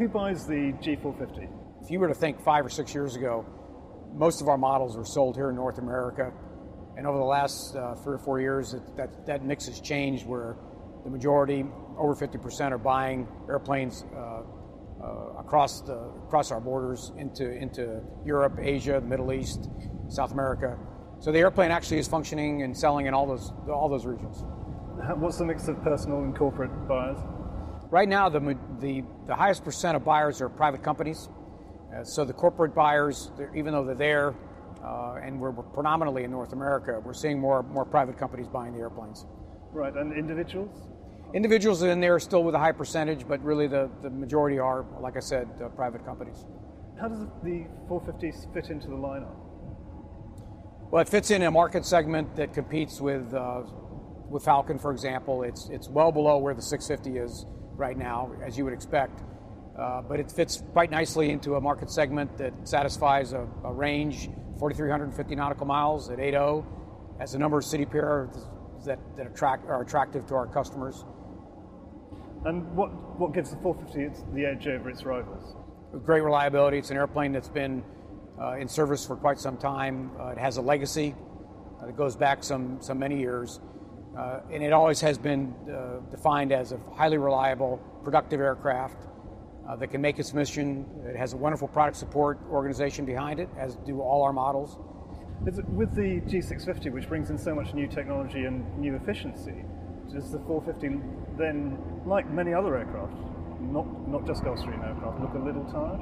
who buys the G450? If you were to think five or six years ago, most of our models were sold here in North America. And over the last uh, three or four years, it, that, that mix has changed where the majority, over 50%, are buying airplanes uh, uh, across, the, across our borders into, into Europe, Asia, the Middle East, South America. So the airplane actually is functioning and selling in all those, all those regions. What's the mix of personal and corporate buyers? Right now, the, the, the highest percent of buyers are private companies. Uh, so the corporate buyers, even though they're there, uh, and we're, we're, predominantly in North America, we're seeing more, more private companies buying the airplanes. Right, and individuals? Individuals in there still with a high percentage, but really the, the majority are, like I said, uh, private companies. How does the 450 fit into the lineup? Well, it fits in a market segment that competes with uh, with Falcon, for example. It's it's well below where the 650 is right now, as you would expect. Uh, but it fits quite nicely into a market segment that satisfies a, a range 4,350 nautical miles at 8.0, has a number of city pairs that, that attract, are attractive to our customers. And what, what gives the 450 the edge over its rivals? Great reliability. It's an airplane that's been uh, in service for quite some time. Uh, it has a legacy uh, that goes back some, some many years. Uh, and it always has been uh, defined as a highly reliable, productive aircraft uh, that can make its mission. It has a wonderful product support organization behind it, as do all our models. With the G650, which brings in so much new technology and new efficiency, does the 450 then, like many other aircraft, not, not just Gulfstream aircraft, look a little tired?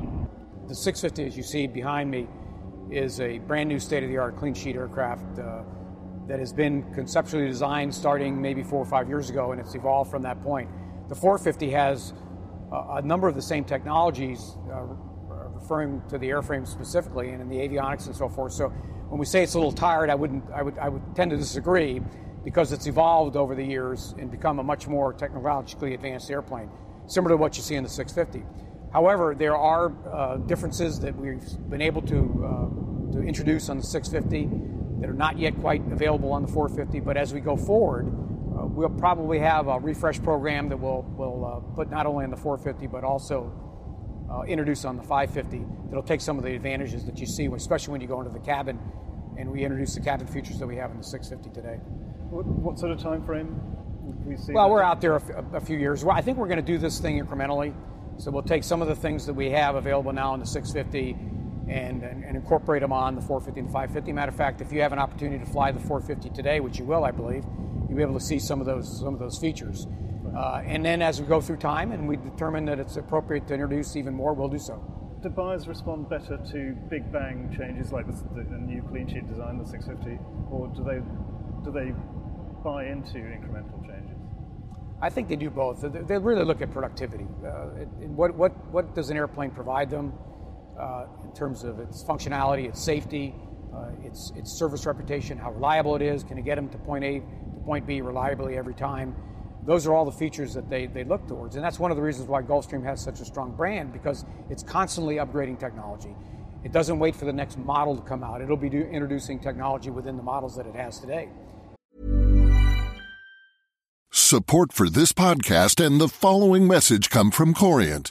The 650, as you see behind me, is a brand new state of the art clean sheet aircraft uh, that has been conceptually designed starting maybe four or five years ago, and it's evolved from that point. The 450 has a number of the same technologies, uh, referring to the airframe specifically, and in the avionics and so forth. So when we say it's a little tired, I wouldn't, I would, I would tend to disagree because it's evolved over the years and become a much more technologically advanced airplane, similar to what you see in the 650. However, there are uh, differences that we've been able to uh, to introduce on the 650 that are not yet quite available on the 450. But as we go forward, uh, we'll probably have a refresh program that will will uh, put not only on the 450 but also uh, introduce on the 550. That'll take some of the advantages that you see, especially when you go into the cabin, and we introduce the cabin features that we have in the 650 today. What, what sort of time frame we see? Well, we're out there a, a few years. Well, I think we're going to do this thing incrementally. So we'll take some of the things that we have available now in the 650 and, and, and, incorporate them on the 450 and 550. Matter of fact, if you have an opportunity to fly the 450 today, which you will, I believe, you'll be able to see some of those some of those features. Uh, and then as we go through time and we determine that it's appropriate to introduce even more, we'll do so. Do buyers respond better to big bang changes like the, the new clean sheet design, the 650, or do they do they buy into incremental changes? I think they do both. They really look at productivity. Uh, what, what, what does an airplane provide them uh, in terms of its functionality, its safety, uh, its, its service reputation, how reliable it is, can it get them to point A to point B reliably every time? Those are all the features that they, they look towards. And that's one of the reasons why Gulfstream has such a strong brand because it's constantly upgrading technology. It doesn't wait for the next model to come out, it'll be do, introducing technology within the models that it has today. Support for this podcast and the following message come from Corient.